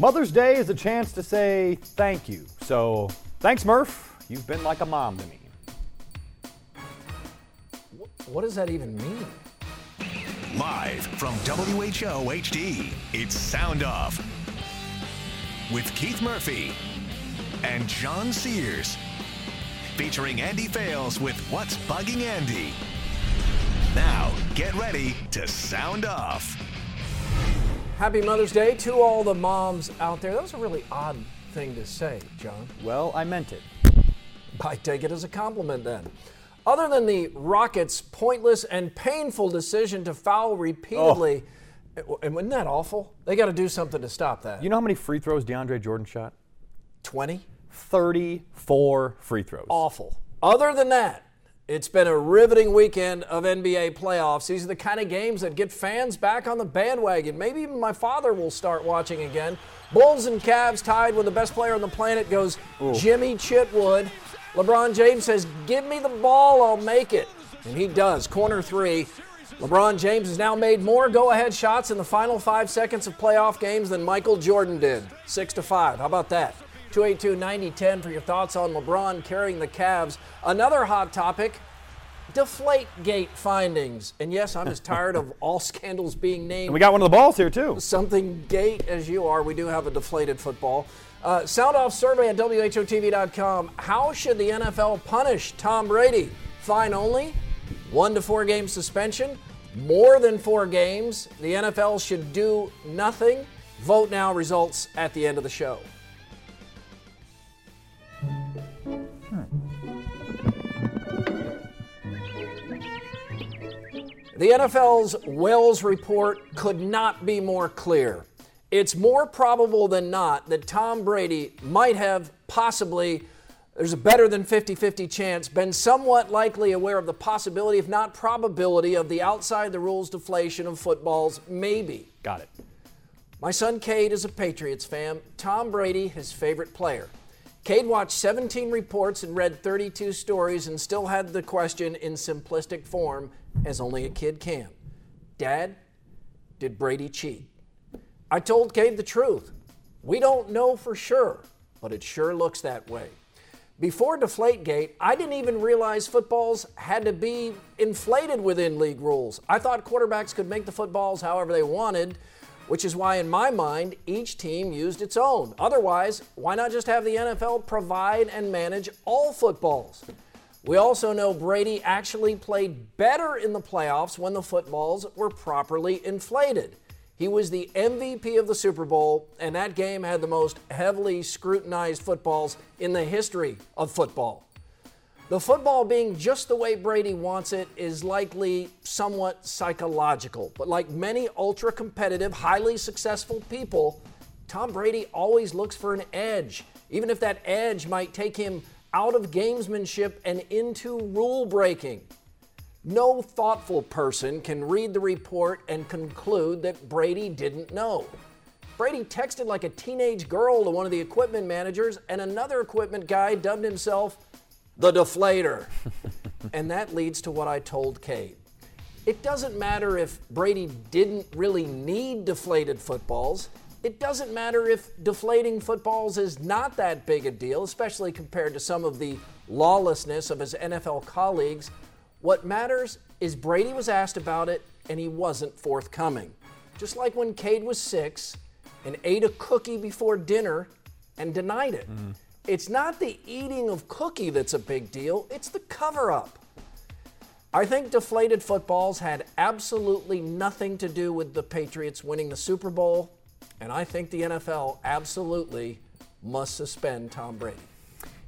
Mother's Day is a chance to say thank you. So thanks, Murph. You've been like a mom to me. What does that even mean? Live from WHO HD, it's Sound Off with Keith Murphy and John Sears. Featuring Andy Fales with What's Bugging Andy. Now, get ready to sound off. Happy Mother's Day to all the moms out there. That was a really odd thing to say, John. Well, I meant it. I take it as a compliment then. Other than the Rockets' pointless and painful decision to foul repeatedly, oh. and wasn't that awful? They got to do something to stop that. You know how many free throws DeAndre Jordan shot? 20? 34 free throws. Awful. Other than that, it's been a riveting weekend of NBA playoffs. These are the kind of games that get fans back on the bandwagon. Maybe even my father will start watching again. Bulls and Cavs tied when the best player on the planet goes Ooh. Jimmy Chitwood. LeBron James says, Give me the ball, I'll make it. And he does. Corner three. LeBron James has now made more go ahead shots in the final five seconds of playoff games than Michael Jordan did. Six to five. How about that? 282 9010 for your thoughts on LeBron carrying the Cavs. Another hot topic Deflategate findings. And yes, I'm as tired of all scandals being named. And we got one of the balls here, too. Something gate as you are. We do have a deflated football. Uh, sound off survey at WHOTV.com. How should the NFL punish Tom Brady? Fine only? One to four game suspension? More than four games? The NFL should do nothing? Vote now. Results at the end of the show. The NFL's Wells report could not be more clear. It's more probable than not that Tom Brady might have possibly, there's a better than 50 50 chance, been somewhat likely aware of the possibility, if not probability, of the outside the rules deflation of footballs, maybe. Got it. My son Cade is a Patriots fan. Tom Brady, his favorite player. Cade watched 17 reports and read 32 stories and still had the question in simplistic form, as only a kid can Dad, did Brady cheat? I told Cade the truth. We don't know for sure, but it sure looks that way. Before Deflategate, I didn't even realize footballs had to be inflated within league rules. I thought quarterbacks could make the footballs however they wanted which is why, in my mind, each team used its own. Otherwise, why not just have the NFL provide and manage all footballs? We also know Brady actually played better in the playoffs when the footballs were properly inflated. He was the MVP of the Super Bowl, and that game had the most heavily scrutinized footballs in the history of football. The football being just the way Brady wants it is likely somewhat psychological. But like many ultra competitive, highly successful people, Tom Brady always looks for an edge, even if that edge might take him out of gamesmanship and into rule breaking. No thoughtful person can read the report and conclude that Brady didn't know. Brady texted like a teenage girl to one of the equipment managers, and another equipment guy dubbed himself the deflator. and that leads to what I told Cade. It doesn't matter if Brady didn't really need deflated footballs. It doesn't matter if deflating footballs is not that big a deal, especially compared to some of the lawlessness of his NFL colleagues. What matters is Brady was asked about it and he wasn't forthcoming. Just like when Cade was six and ate a cookie before dinner and denied it. Mm. It's not the eating of cookie that's a big deal, it's the cover up. I think deflated footballs had absolutely nothing to do with the Patriots winning the Super Bowl, and I think the NFL absolutely must suspend Tom Brady.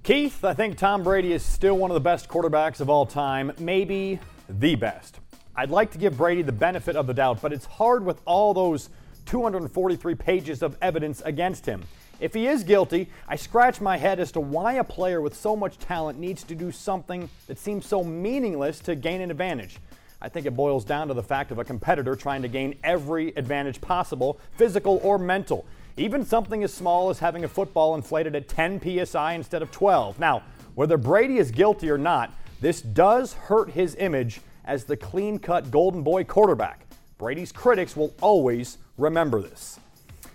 Keith, I think Tom Brady is still one of the best quarterbacks of all time, maybe the best. I'd like to give Brady the benefit of the doubt, but it's hard with all those 243 pages of evidence against him. If he is guilty, I scratch my head as to why a player with so much talent needs to do something that seems so meaningless to gain an advantage. I think it boils down to the fact of a competitor trying to gain every advantage possible, physical or mental. Even something as small as having a football inflated at 10 psi instead of 12. Now, whether Brady is guilty or not, this does hurt his image as the clean cut Golden Boy quarterback. Brady's critics will always remember this.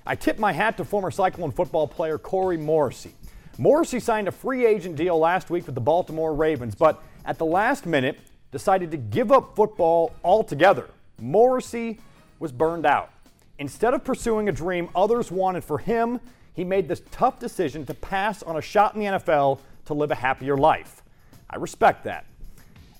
I tip my hat to former Cyclone football player Corey Morrissey. Morrissey signed a free agent deal last week with the Baltimore Ravens, but at the last minute decided to give up football altogether. Morrissey was burned out. Instead of pursuing a dream others wanted for him, he made this tough decision to pass on a shot in the NFL to live a happier life. I respect that.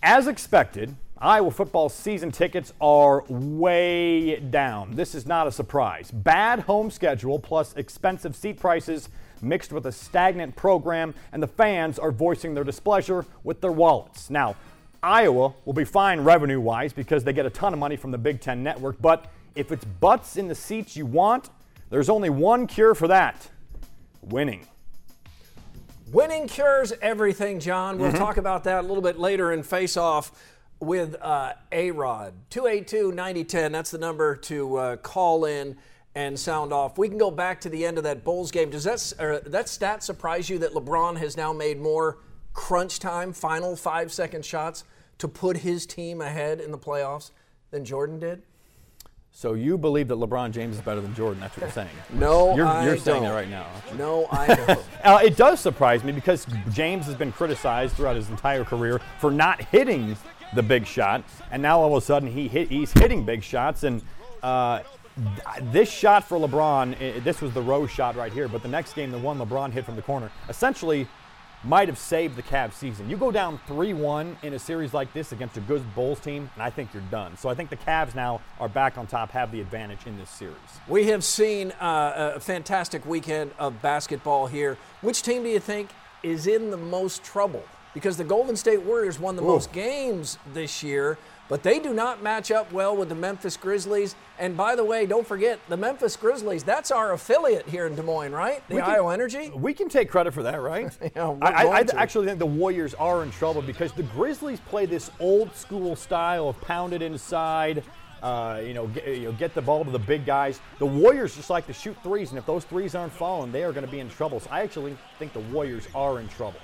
As expected, Iowa football season tickets are way down. This is not a surprise. Bad home schedule plus expensive seat prices mixed with a stagnant program, and the fans are voicing their displeasure with their wallets. Now, Iowa will be fine revenue wise because they get a ton of money from the Big Ten network, but if it's butts in the seats you want, there's only one cure for that winning. Winning cures everything, John. We'll mm-hmm. talk about that a little bit later in Face Off with uh, A Rod. 282 9010, that's the number to uh, call in and sound off. We can go back to the end of that Bulls game. Does that, uh, that stat surprise you that LeBron has now made more crunch time, final five second shots to put his team ahead in the playoffs than Jordan did? So you believe that LeBron James is better than Jordan? That's what you're saying. no, you're, you're saying that right now. No, I don't. uh, it does surprise me because James has been criticized throughout his entire career for not hitting the big shot, and now all of a sudden he hit, he's hitting big shots. And uh, this shot for LeBron, this was the Rose shot right here, but the next game, the one LeBron hit from the corner, essentially might have saved the Cavs season. You go down 3-1 in a series like this against a good Bulls team, and I think you're done. So I think the Cavs now are back on top, have the advantage in this series. We have seen uh, a fantastic weekend of basketball here. Which team do you think is in the most trouble? Because the Golden State Warriors won the Ooh. most games this year, but they do not match up well with the Memphis Grizzlies. And by the way, don't forget the Memphis Grizzlies. That's our affiliate here in Des Moines, right? The can, Iowa Energy. We can take credit for that, right? yeah, I, I actually think the Warriors are in trouble because the Grizzlies play this old school style of pound it inside. Uh, you, know, get, you know, get the ball to the big guys. The Warriors just like to shoot threes, and if those threes aren't falling, they are going to be in trouble. So I actually think the Warriors are in trouble.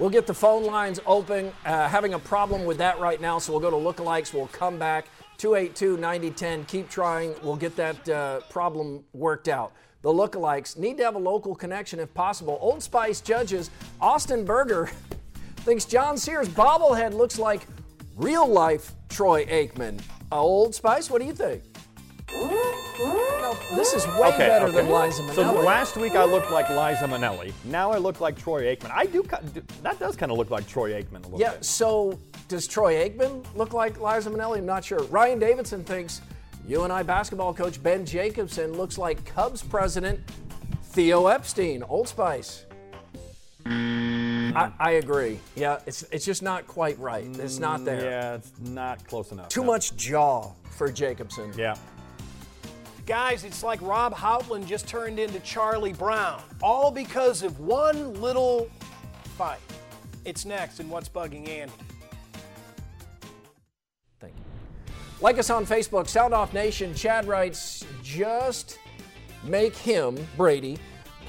We'll get the phone lines open. Uh, having a problem with that right now, so we'll go to lookalikes. We'll come back. 282 9010. Keep trying. We'll get that uh, problem worked out. The lookalikes need to have a local connection if possible. Old Spice judges Austin Berger thinks John Sears bobblehead looks like real life Troy Aikman. Uh, Old Spice, what do you think? This is way okay, better okay. than Liza Minnelli. So last week I looked like Liza Minnelli. Now I look like Troy Aikman. I do. That does kind of look like Troy Aikman a little yeah, bit. Yeah. So does Troy Aikman look like Liza Minnelli? I'm not sure. Ryan Davidson thinks UNI basketball coach Ben Jacobson looks like Cubs president Theo Epstein. Old Spice. I, I, agree. Yeah, it's it's just not quite right. It's not mm, there. Yeah, it's not close enough. Too no. much jaw for Jacobson. Yeah. Guys, it's like Rob Houtland just turned into Charlie Brown, all because of one little fight. It's next in What's Bugging Andy. Thank you. Like us on Facebook, Sound Off Nation. Chad writes, just make him, Brady,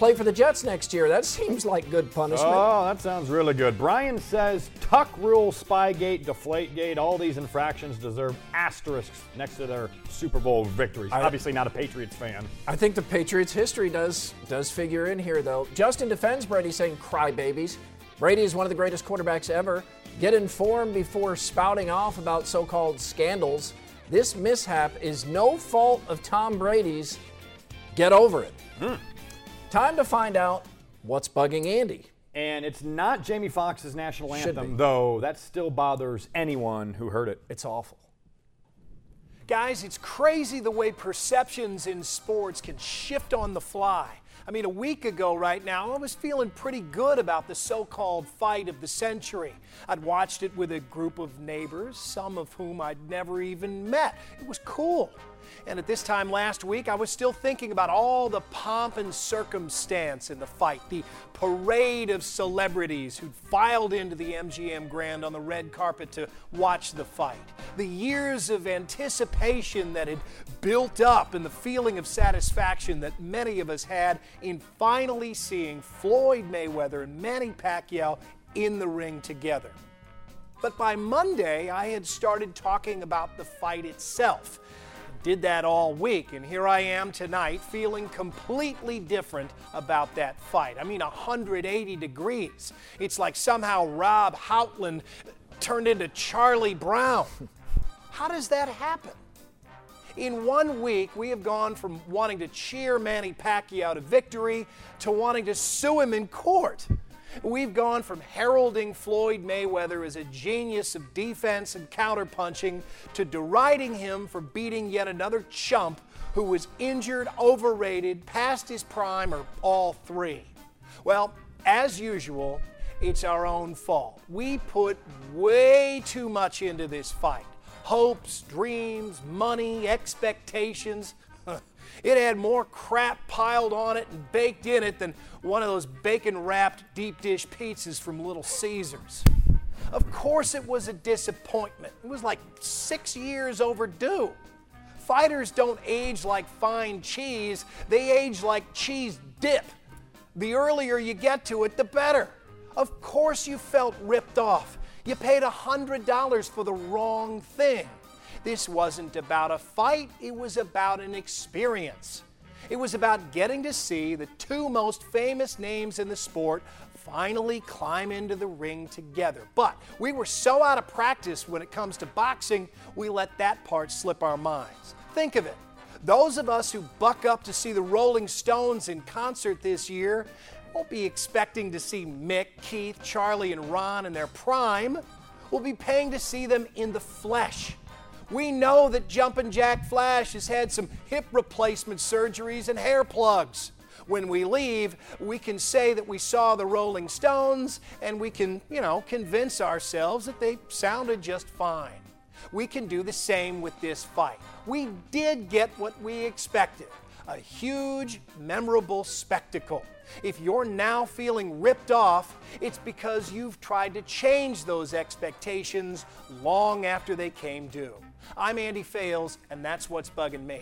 play for the Jets next year. That seems like good punishment. Oh, that sounds really good. Brian says Tuck Rule, Spygate, Deflategate, all these infractions deserve asterisks next to their Super Bowl victories. I, Obviously, not a Patriots fan. I think the Patriots' history does does figure in here, though. Justin defends Brady, saying "crybabies." Brady is one of the greatest quarterbacks ever. Get informed before spouting off about so-called scandals. This mishap is no fault of Tom Brady's. Get over it. Hmm. Time to find out what's bugging Andy. And it's not Jamie Foxx's national anthem, though. That still bothers anyone who heard it. It's awful. Guys, it's crazy the way perceptions in sports can shift on the fly. I mean, a week ago, right now, I was feeling pretty good about the so called fight of the century. I'd watched it with a group of neighbors, some of whom I'd never even met. It was cool. And at this time last week, I was still thinking about all the pomp and circumstance in the fight, the parade of celebrities who'd filed into the MGM Grand on the red carpet to watch the fight, the years of anticipation that had built up, and the feeling of satisfaction that many of us had in finally seeing Floyd Mayweather and Manny Pacquiao in the ring together. But by Monday, I had started talking about the fight itself did that all week, and here I am tonight feeling completely different about that fight. I mean, 180 degrees. It's like somehow Rob Houtland turned into Charlie Brown. How does that happen? In one week, we have gone from wanting to cheer Manny Pacquiao to victory to wanting to sue him in court. We've gone from heralding Floyd Mayweather as a genius of defense and counterpunching to deriding him for beating yet another chump who was injured, overrated, past his prime, or all three. Well, as usual, it's our own fault. We put way too much into this fight hopes, dreams, money, expectations. It had more crap piled on it and baked in it than one of those bacon wrapped deep dish pizzas from Little Caesars. Of course, it was a disappointment. It was like six years overdue. Fighters don't age like fine cheese, they age like cheese dip. The earlier you get to it, the better. Of course, you felt ripped off. You paid $100 for the wrong thing. This wasn't about a fight, it was about an experience. It was about getting to see the two most famous names in the sport finally climb into the ring together. But we were so out of practice when it comes to boxing, we let that part slip our minds. Think of it. Those of us who buck up to see the Rolling Stones in concert this year won't be expecting to see Mick, Keith, Charlie, and Ron in their prime. We'll be paying to see them in the flesh. We know that Jumpin' Jack Flash has had some hip replacement surgeries and hair plugs. When we leave, we can say that we saw the Rolling Stones and we can, you know, convince ourselves that they sounded just fine. We can do the same with this fight. We did get what we expected a huge, memorable spectacle. If you're now feeling ripped off, it's because you've tried to change those expectations long after they came due. I'm Andy Fales, and that's what's bugging me.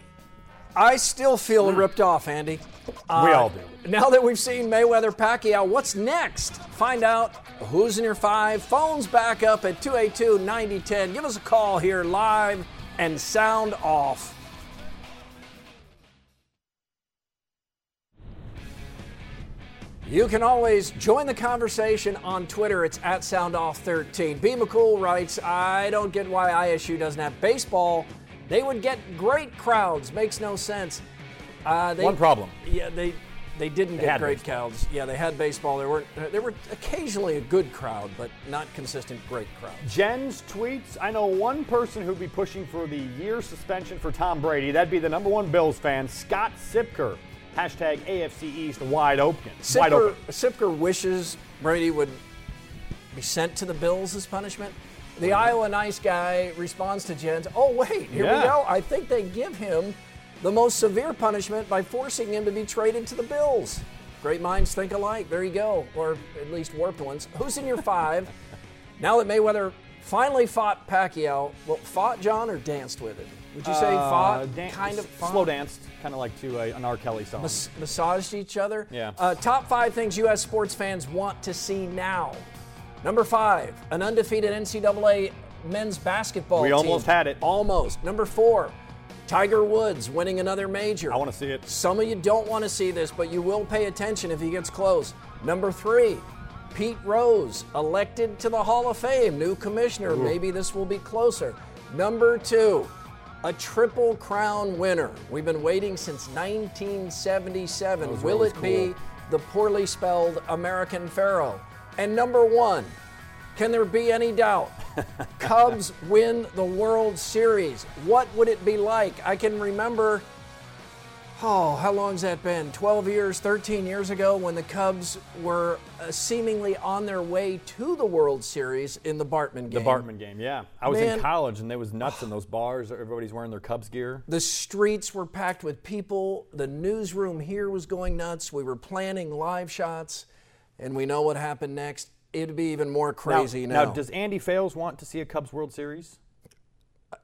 I still feel ripped off, Andy. Uh, we all do. Now that we've seen Mayweather Pacquiao, what's next? Find out who's in your five. Phones back up at 282 9010. Give us a call here live and sound off. You can always join the conversation on Twitter. It's at SoundOff13. B. McCool writes, I don't get why ISU doesn't have baseball. They would get great crowds. Makes no sense. Uh, they, One problem. Yeah, they they didn't they get great baseball. crowds. Yeah, they had baseball. There were there were occasionally a good crowd, but not consistent great crowd. Jen's tweets. I know one person who'd be pushing for the year suspension for Tom Brady. That'd be the number one Bills fan, Scott Sipker. Hashtag AFC East wide open. Sipker, wide open. Sipker wishes Brady would be sent to the Bills as punishment. The Iowa nice guy responds to Jens, oh, wait, here yeah. we go. I think they give him the most severe punishment by forcing him to be traded to the Bills. Great minds think alike. There you go. Or at least warped ones. Who's in your five? now that Mayweather finally fought Pacquiao, well, fought John or danced with it? Would you say uh, fought? Kind of fought? slow danced, kind of like to a, an R. Kelly song. Mas- massaged each other. Yeah. Uh, top five things U.S. sports fans want to see now. Number five, an undefeated NCAA men's basketball. We team. almost had it. Almost. Number four, Tiger Woods winning another major. I want to see it. Some of you don't want to see this, but you will pay attention if he gets close. Number three, Pete Rose elected to the Hall of Fame, new commissioner. Ooh. Maybe this will be closer. Number two, a Triple Crown winner. We've been waiting since 1977. Will it cool. be the poorly spelled American Pharoah? And number one, can there be any doubt? Cubs win the World Series. What would it be like? I can remember Oh, how long's that been? 12 years, 13 years ago when the Cubs were uh, seemingly on their way to the World Series in the Bartman game. The Bartman game, yeah. I was Man. in college and there was nuts in those bars. Everybody's wearing their Cubs gear. The streets were packed with people. The newsroom here was going nuts. We were planning live shots, and we know what happened next. It'd be even more crazy now. now, does Andy Fales want to see a Cubs World Series?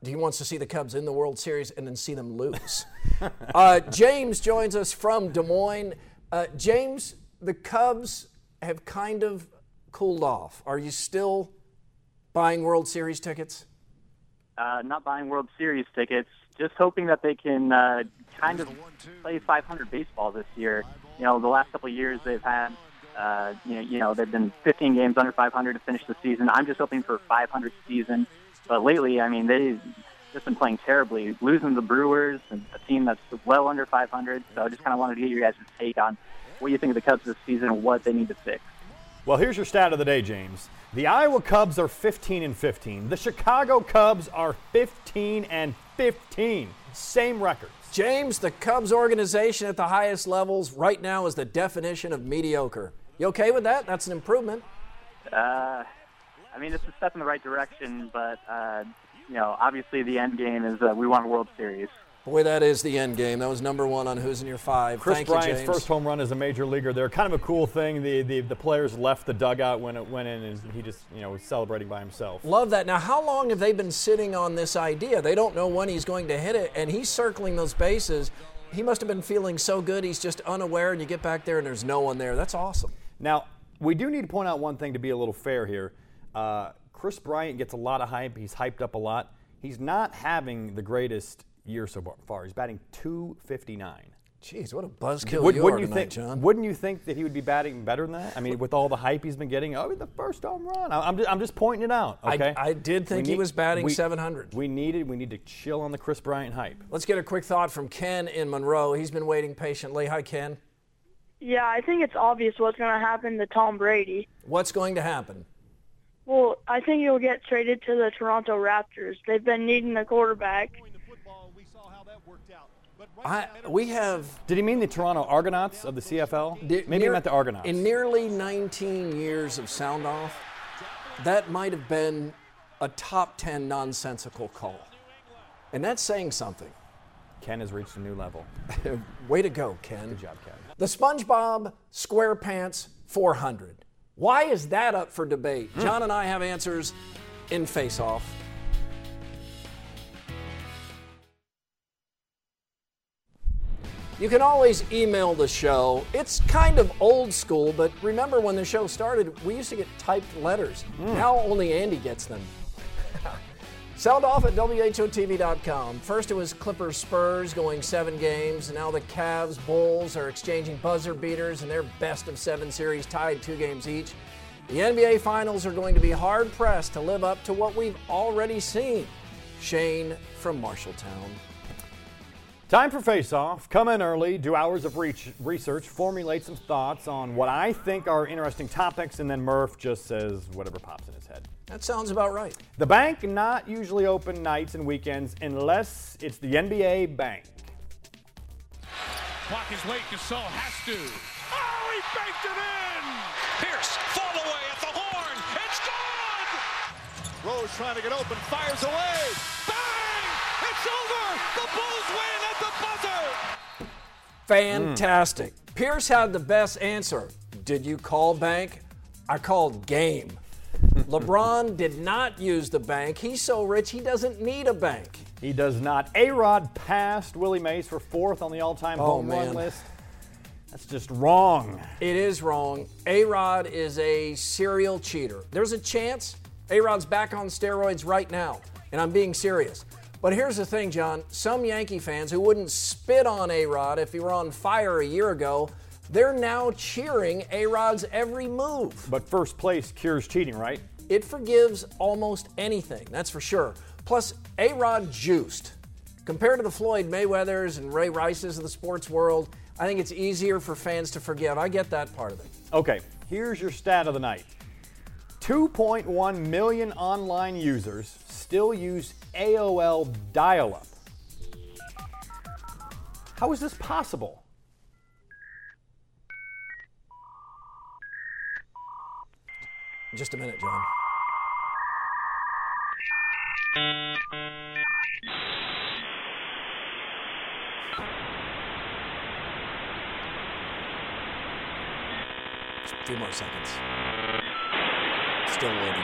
He wants to see the Cubs in the World Series and then see them lose. uh, James joins us from Des Moines. Uh, James, the Cubs have kind of cooled off. Are you still buying World Series tickets? uh, not buying World Series tickets, just hoping that they can uh, kind of play 500 baseball this year. You know, the last couple of years they've had, uh, you know, you know, they've been 15 games under 500 to finish the season. I'm just hoping for a 500 season. But lately, I mean, they've just been playing terribly, losing the Brewers, and a team that's well under 500. So I just kind of wanted to get your guys' take on what you think of the Cubs this season and what they need to fix. Well, here's your stat of the day, James. The Iowa Cubs are 15 and 15. The Chicago Cubs are 15 and 15. Same records. James, the Cubs organization at the highest levels right now is the definition of mediocre. You okay with that? That's an improvement. Uh, I mean, it's a step in the right direction, but uh, you know, obviously the end game is uh, we want a World Series. Boy, that is the end game. That was number one on Who's in Your Five. Kris Thank Bryant's you, James. first home run as a major leaguer there. Kind of a cool thing. The, the the players left the dugout when it went in, and he just you know was celebrating by himself. Love that. Now, how long have they been sitting on this idea? They don't know when he's going to hit it, and he's circling those bases. He must have been feeling so good, he's just unaware, and you get back there and there's no one there. That's awesome. Now we do need to point out one thing to be a little fair here. Uh, Kris Bryant gets a lot of hype. He's hyped up a lot. He's not having the greatest year so far. He's batting 259. Jeez, what a buzzkill Would, you wouldn't are you tonight, think? John. Wouldn't you think that he would be batting better than that? I mean, with all the hype he's been getting, oh, the first home run. I- I'm just, I'm just pointing it out. I- Okay. I did think We he was batting we- 700. We needed, we need to chill on the Kris Bryant hype. Let's get a quick thought from Ken in Monroe. He's been waiting patiently. Hi, Ken. Yeah, I think it's obvious what's going to happen to Tom Brady. What's going to happen? Well, I think he'll get traded to the Toronto Raptors. They've been needing a quarterback. I, we have Did he mean the Toronto Argonauts of the CFL? Maybe he meant the Argonauts. In nearly 19 years of sound off, that might have been a top 10 nonsensical call. And that's saying something. Ken has reached a new level. Way to go, Ken. Good job, Ken. The SpongeBob SquarePants 400. Why is that up for debate? Hmm. John and I have answers in Face Off. You can always email the show. It's kind of old school, but remember when the show started, we used to get typed letters. Hmm. Now only Andy gets them. Sound off at WHOTV.com. First it was Clippers Spurs going seven games. And now the Cavs Bulls are exchanging buzzer beaters in their best of seven series, tied two games each. The NBA Finals are going to be hard pressed to live up to what we've already seen. Shane from Marshalltown. Time for Face Off. Come in early, do hours of research, formulate some thoughts on what I think are interesting topics, and then Murph just says whatever pops in his head. That sounds about right. The bank not usually open nights and weekends unless it's the NBA bank. Clock is late. Gasol has to. Oh, he banked it in. Pierce, fall away at the horn. It's gone! Rose trying to get open, fires away. Bang! It's over. The Bulls win at the buzzer. Fantastic. Pierce had the best answer. Did you call bank? I called game. LeBron did not use the bank. He's so rich he doesn't need a bank. He does not. A Rod passed Willie Mays for fourth on the all time Oh, home run list. That's just wrong. It is wrong. A Rod is a serial cheater. There's a chance A Rod's back on steroids right now, and I'm being serious. But here's the thing, John. Some Yankee fans who wouldn't spit on A Rod if he were on fire a year ago, they're now cheering A Rod's every move. But first place cures cheating, right? It forgives almost anything, that's for sure. Plus, A Rod juiced. Compared to the Floyd Mayweathers and Ray Rices of the sports world, I think it's easier for fans to forgive. I get that part of it. Okay, here's your stat of the night 2.1 million online users still use AOL dial up. How is this possible? Just a minute, John. Just a few more seconds. Still waiting.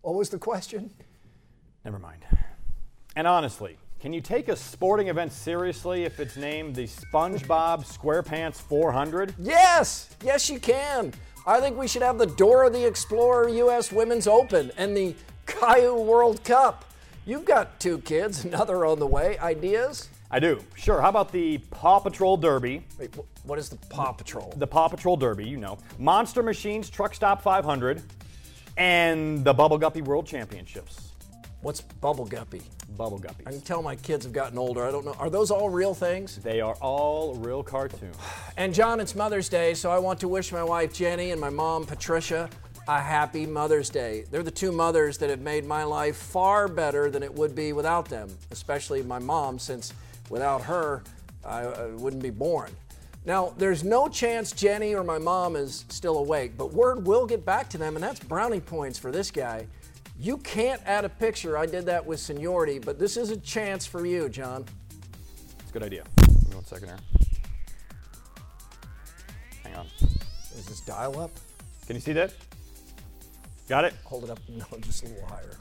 What was the question? Never mind. And honestly, can you take a sporting event seriously if it's named the SpongeBob SquarePants 400? Yes, yes, you can. I think we should have the Dora the Explorer U.S. Women's Open and the Caillou World Cup. You've got two kids, another on the way. Ideas? I do. Sure. How about the Paw Patrol Derby? Wait, what is the Paw Patrol? The Paw Patrol Derby, you know. Monster Machines Truck Stop 500 and the Bubble Guppy World Championships. What's Bubble Guppy? Bubble I can tell my kids have gotten older. I don't know. Are those all real things? They are all real cartoons. And John, it's Mother's Day, so I want to wish my wife Jenny and my mom Patricia a happy Mother's Day. They're the two mothers that have made my life far better than it would be without them, especially my mom, since without her, I, I wouldn't be born. Now, there's no chance Jenny or my mom is still awake, but word will get back to them, and that's brownie points for this guy. You can't add a picture. I did that with seniority, but this is a chance for you, John. It's a good idea. Give me one second here. Hang on. Is this dial up? Can you see that? Got it? Hold it up. No, just a little higher.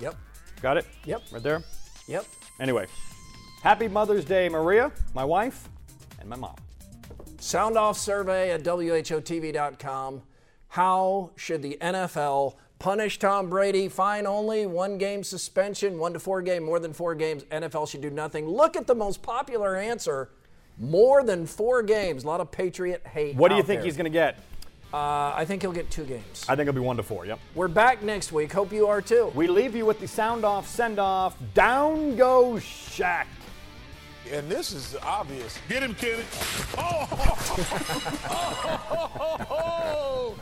Yep. Got it? Yep. Right there? Yep. Anyway, happy Mother's Day, Maria, my wife, and my mom. Sound off survey at WHOTV.com. How should the NFL punish Tom Brady? Fine only, one game suspension, one to four game, more than four games. NFL should do nothing. Look at the most popular answer more than four games. A lot of Patriot hate. What do you think there. he's going to get? Uh, I think he'll get two games. I think it'll be one to four. Yep. We're back next week. Hope you are too. We leave you with the sound off, send off. Down goes Shaq. And this is obvious. Get him, Kenny. Oh! oh! oh!